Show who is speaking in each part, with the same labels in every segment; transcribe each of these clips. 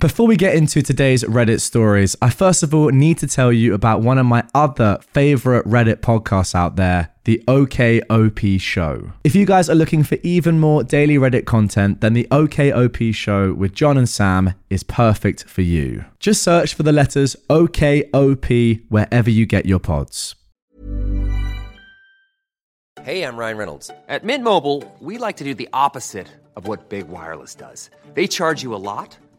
Speaker 1: Before we get into today's Reddit stories, I first of all need to tell you about one of my other favorite Reddit podcasts out there, the OKOP Show. If you guys are looking for even more daily Reddit content, then the OKOP Show with John and Sam is perfect for you. Just search for the letters OKOP wherever you get your pods.
Speaker 2: Hey, I'm Ryan Reynolds. At Mint Mobile, we like to do the opposite of what Big Wireless does. They charge you a lot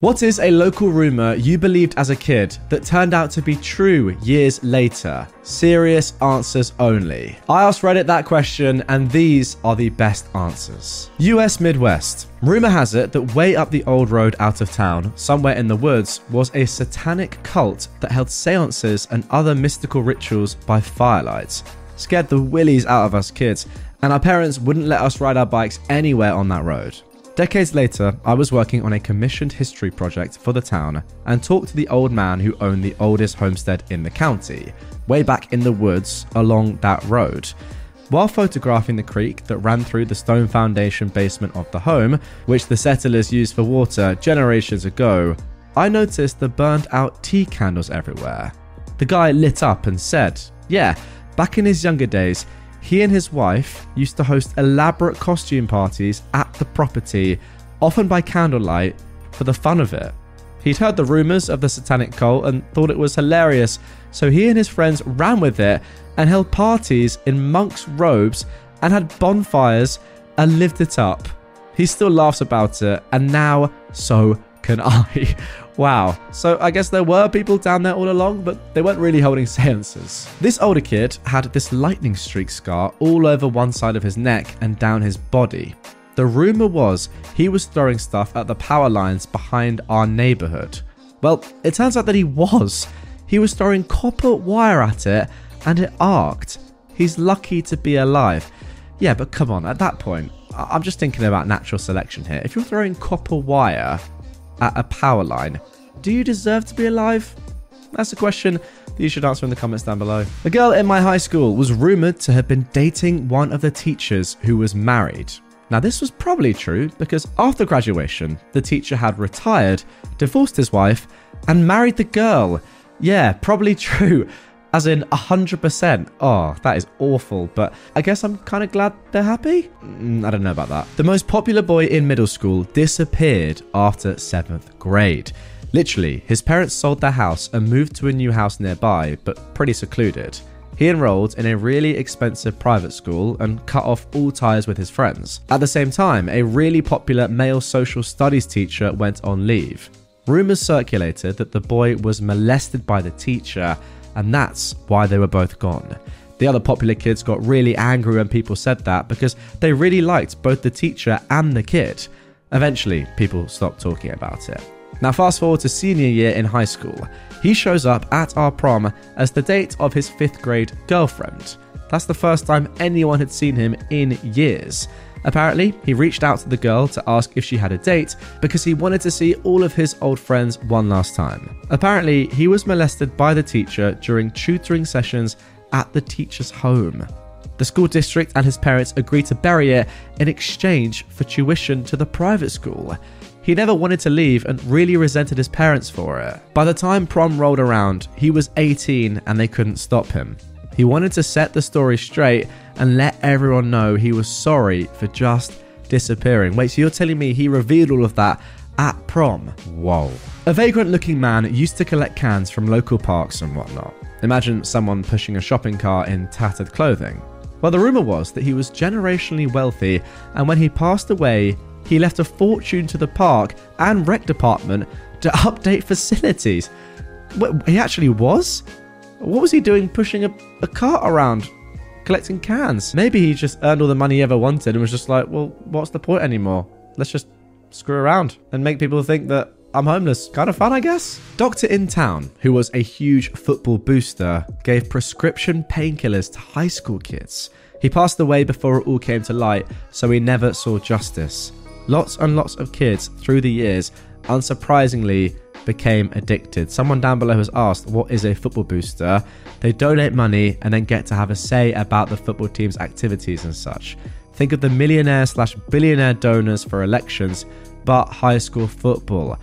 Speaker 1: What is a local rumour you believed as a kid that turned out to be true years later? Serious answers only. I asked Reddit that question, and these are the best answers. US Midwest. Rumour has it that way up the old road out of town, somewhere in the woods, was a satanic cult that held seances and other mystical rituals by firelight. Scared the willies out of us kids, and our parents wouldn't let us ride our bikes anywhere on that road. Decades later, I was working on a commissioned history project for the town and talked to the old man who owned the oldest homestead in the county, way back in the woods along that road. While photographing the creek that ran through the stone foundation basement of the home, which the settlers used for water generations ago, I noticed the burned out tea candles everywhere. The guy lit up and said, Yeah, back in his younger days, he and his wife used to host elaborate costume parties at the property, often by candlelight, for the fun of it. He'd heard the rumours of the satanic cult and thought it was hilarious, so he and his friends ran with it and held parties in monks' robes and had bonfires and lived it up. He still laughs about it, and now so can I. Wow. So I guess there were people down there all along, but they weren't really holding seances. This older kid had this lightning streak scar all over one side of his neck and down his body. The rumor was he was throwing stuff at the power lines behind our neighborhood. Well, it turns out that he was. He was throwing copper wire at it and it arced. He's lucky to be alive. Yeah, but come on, at that point, I'm just thinking about natural selection here. If you're throwing copper wire at a power line, do you deserve to be alive? That's a question that you should answer in the comments down below. A girl in my high school was rumored to have been dating one of the teachers who was married. Now, this was probably true because after graduation, the teacher had retired, divorced his wife, and married the girl. Yeah, probably true. As in 100%. Oh, that is awful, but I guess I'm kind of glad they're happy? Mm, I don't know about that. The most popular boy in middle school disappeared after 7th grade. Literally, his parents sold their house and moved to a new house nearby, but pretty secluded. He enrolled in a really expensive private school and cut off all ties with his friends. At the same time, a really popular male social studies teacher went on leave. Rumours circulated that the boy was molested by the teacher and that's why they were both gone. The other popular kids got really angry when people said that because they really liked both the teacher and the kid. Eventually, people stopped talking about it. Now, fast forward to senior year in high school. He shows up at our prom as the date of his fifth grade girlfriend. That's the first time anyone had seen him in years. Apparently, he reached out to the girl to ask if she had a date because he wanted to see all of his old friends one last time. Apparently, he was molested by the teacher during tutoring sessions at the teacher's home. The school district and his parents agreed to bury it in exchange for tuition to the private school. He never wanted to leave and really resented his parents for it. By the time prom rolled around, he was 18 and they couldn't stop him. He wanted to set the story straight and let everyone know he was sorry for just disappearing. Wait, so you're telling me he revealed all of that at prom? Whoa. A vagrant looking man used to collect cans from local parks and whatnot. Imagine someone pushing a shopping cart in tattered clothing. Well, the rumour was that he was generationally wealthy, and when he passed away, he left a fortune to the park and rec department to update facilities. What, he actually was? What was he doing pushing a, a cart around, collecting cans? Maybe he just earned all the money he ever wanted and was just like, well, what's the point anymore? Let's just screw around and make people think that I'm homeless. Kind of fun, I guess. Doctor in town, who was a huge football booster, gave prescription painkillers to high school kids. He passed away before it all came to light, so he never saw justice. Lots and lots of kids through the years, unsurprisingly, became addicted. Someone down below has asked, What is a football booster? They donate money and then get to have a say about the football team's activities and such. Think of the millionaire slash billionaire donors for elections, but high school football.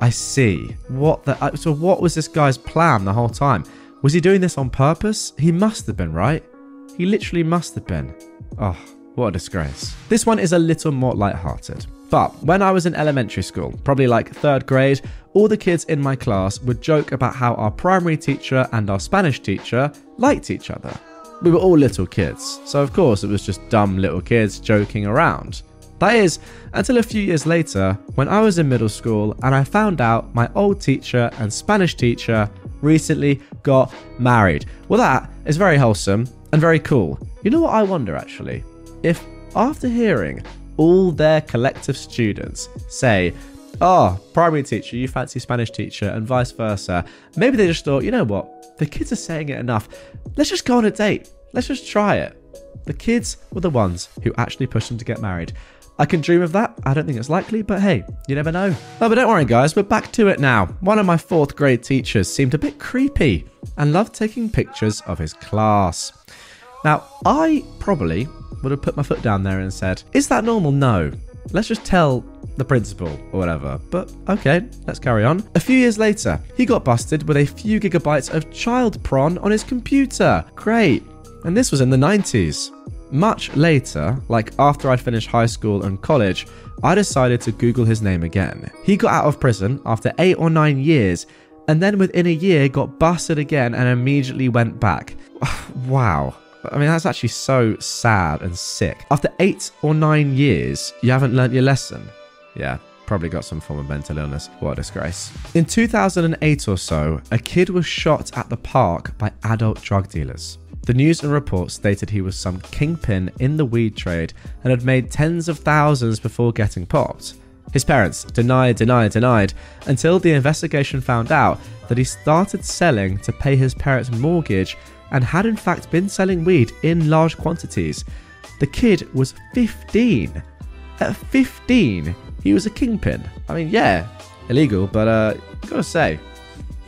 Speaker 1: I see. What the? uh, So, what was this guy's plan the whole time? Was he doing this on purpose? He must have been, right? He literally must have been. Oh, what a disgrace. This one is a little more light-hearted. But when I was in elementary school, probably like third grade, all the kids in my class would joke about how our primary teacher and our Spanish teacher liked each other. We were all little kids, so of course it was just dumb little kids joking around. That is, until a few years later, when I was in middle school and I found out my old teacher and Spanish teacher recently got married. Well, that is very wholesome and very cool. You know what I wonder actually? If after hearing all their collective students say, Oh, primary teacher, you fancy Spanish teacher, and vice versa. Maybe they just thought, you know what? The kids are saying it enough. Let's just go on a date. Let's just try it. The kids were the ones who actually pushed them to get married. I can dream of that. I don't think it's likely, but hey, you never know. Oh, but don't worry, guys, we're back to it now. One of my fourth grade teachers seemed a bit creepy and loved taking pictures of his class. Now, I probably would have put my foot down there and said, Is that normal? No. Let's just tell the principal or whatever. But okay, let's carry on. A few years later, he got busted with a few gigabytes of child prawn on his computer. Great. And this was in the 90s. Much later, like after I'd finished high school and college, I decided to Google his name again. He got out of prison after eight or nine years, and then within a year got busted again and immediately went back. wow. I mean, that's actually so sad and sick. After eight or nine years, you haven't learnt your lesson. Yeah, probably got some form of mental illness. What a disgrace. In 2008 or so, a kid was shot at the park by adult drug dealers. The news and reports stated he was some kingpin in the weed trade and had made tens of thousands before getting popped. His parents denied, denied, denied until the investigation found out that he started selling to pay his parents' mortgage and had in fact been selling weed in large quantities. The kid was 15. At 15, he was a kingpin. I mean, yeah, illegal, but uh, gotta say,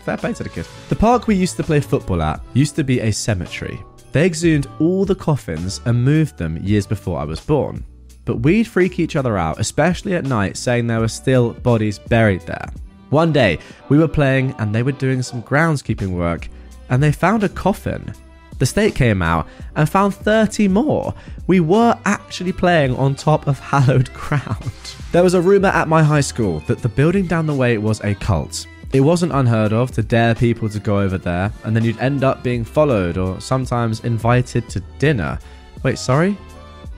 Speaker 1: fair play to the kid. The park we used to play football at used to be a cemetery. They exhumed all the coffins and moved them years before I was born. But we'd freak each other out, especially at night, saying there were still bodies buried there. One day, we were playing and they were doing some groundskeeping work, and they found a coffin. The state came out and found 30 more. We were actually playing on top of hallowed ground. There was a rumour at my high school that the building down the way was a cult. It wasn't unheard of to dare people to go over there, and then you'd end up being followed or sometimes invited to dinner. Wait, sorry?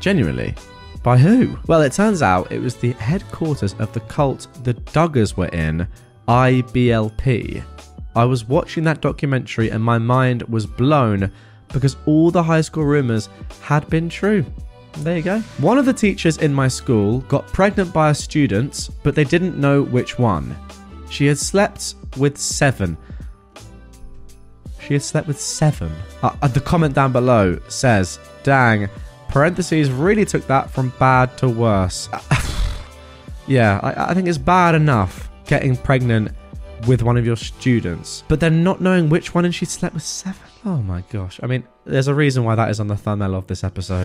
Speaker 1: Genuinely? By who? Well, it turns out it was the headquarters of the cult the Duggars were in, IBLP. I was watching that documentary and my mind was blown because all the high school rumors had been true. There you go. One of the teachers in my school got pregnant by a student, but they didn't know which one. She had slept with seven. She had slept with seven. Uh, uh, the comment down below says, dang, parentheses really took that from bad to worse. yeah, I, I think it's bad enough getting pregnant with one of your students, but then not knowing which one and she slept with seven. Oh my gosh. I mean, there's a reason why that is on the thumbnail of this episode.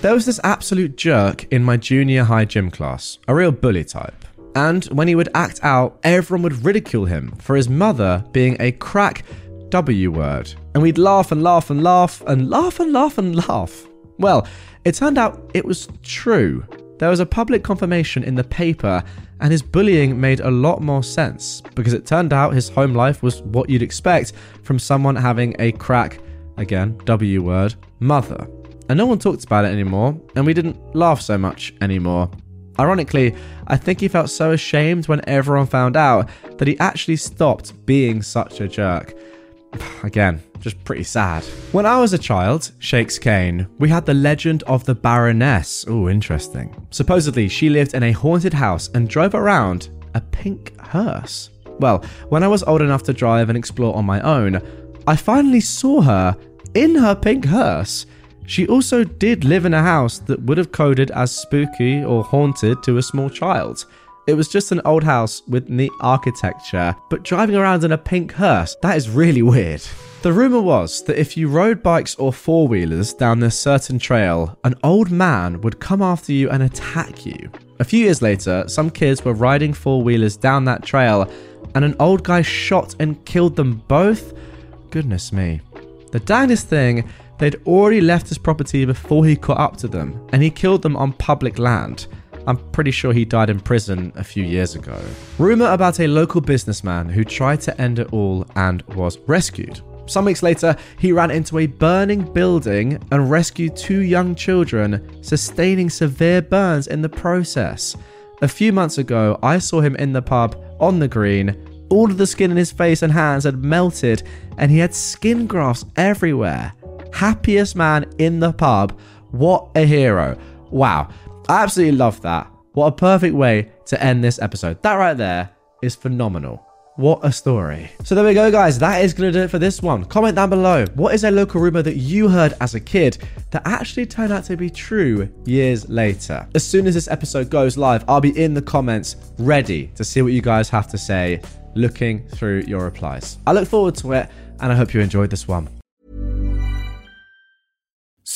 Speaker 1: There was this absolute jerk in my junior high gym class, a real bully type. And when he would act out, everyone would ridicule him for his mother being a crack W word. And we'd laugh and laugh and laugh and laugh and laugh and laugh. Well, it turned out it was true. there was a public confirmation in the paper, and his bullying made a lot more sense because it turned out his home life was what you'd expect from someone having a crack, again, W word, mother. And no one talked about it anymore, and we didn't laugh so much anymore. Ironically, I think he felt so ashamed when everyone found out that he actually stopped being such a jerk. Again, just pretty sad. When I was a child, Shakes Kane, we had the legend of the Baroness. Oh, interesting. Supposedly, she lived in a haunted house and drove around a pink hearse. Well, when I was old enough to drive and explore on my own, I finally saw her in her pink hearse. She also did live in a house that would have coded as spooky or haunted to a small child. It was just an old house with neat architecture, but driving around in a pink hearse, that is really weird. The rumour was that if you rode bikes or four wheelers down this certain trail, an old man would come after you and attack you. A few years later, some kids were riding four wheelers down that trail, and an old guy shot and killed them both. Goodness me. The dangest thing, they'd already left his property before he caught up to them, and he killed them on public land. I'm pretty sure he died in prison a few years ago. Rumour about a local businessman who tried to end it all and was rescued. Some weeks later, he ran into a burning building and rescued two young children, sustaining severe burns in the process. A few months ago, I saw him in the pub on the green. All of the skin in his face and hands had melted, and he had skin grafts everywhere. Happiest man in the pub. What a hero. Wow. I absolutely love that. What a perfect way to end this episode. That right there is phenomenal. What a story. So there we go, guys. That is going to do it for this one. Comment down below. What is a local rumor that you heard as a kid that actually turned out to be true years later? As soon as this episode goes live, I'll be in the comments ready to see what you guys have to say, looking through your replies. I look forward to it, and I hope you enjoyed this one.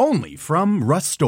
Speaker 3: Only from Rust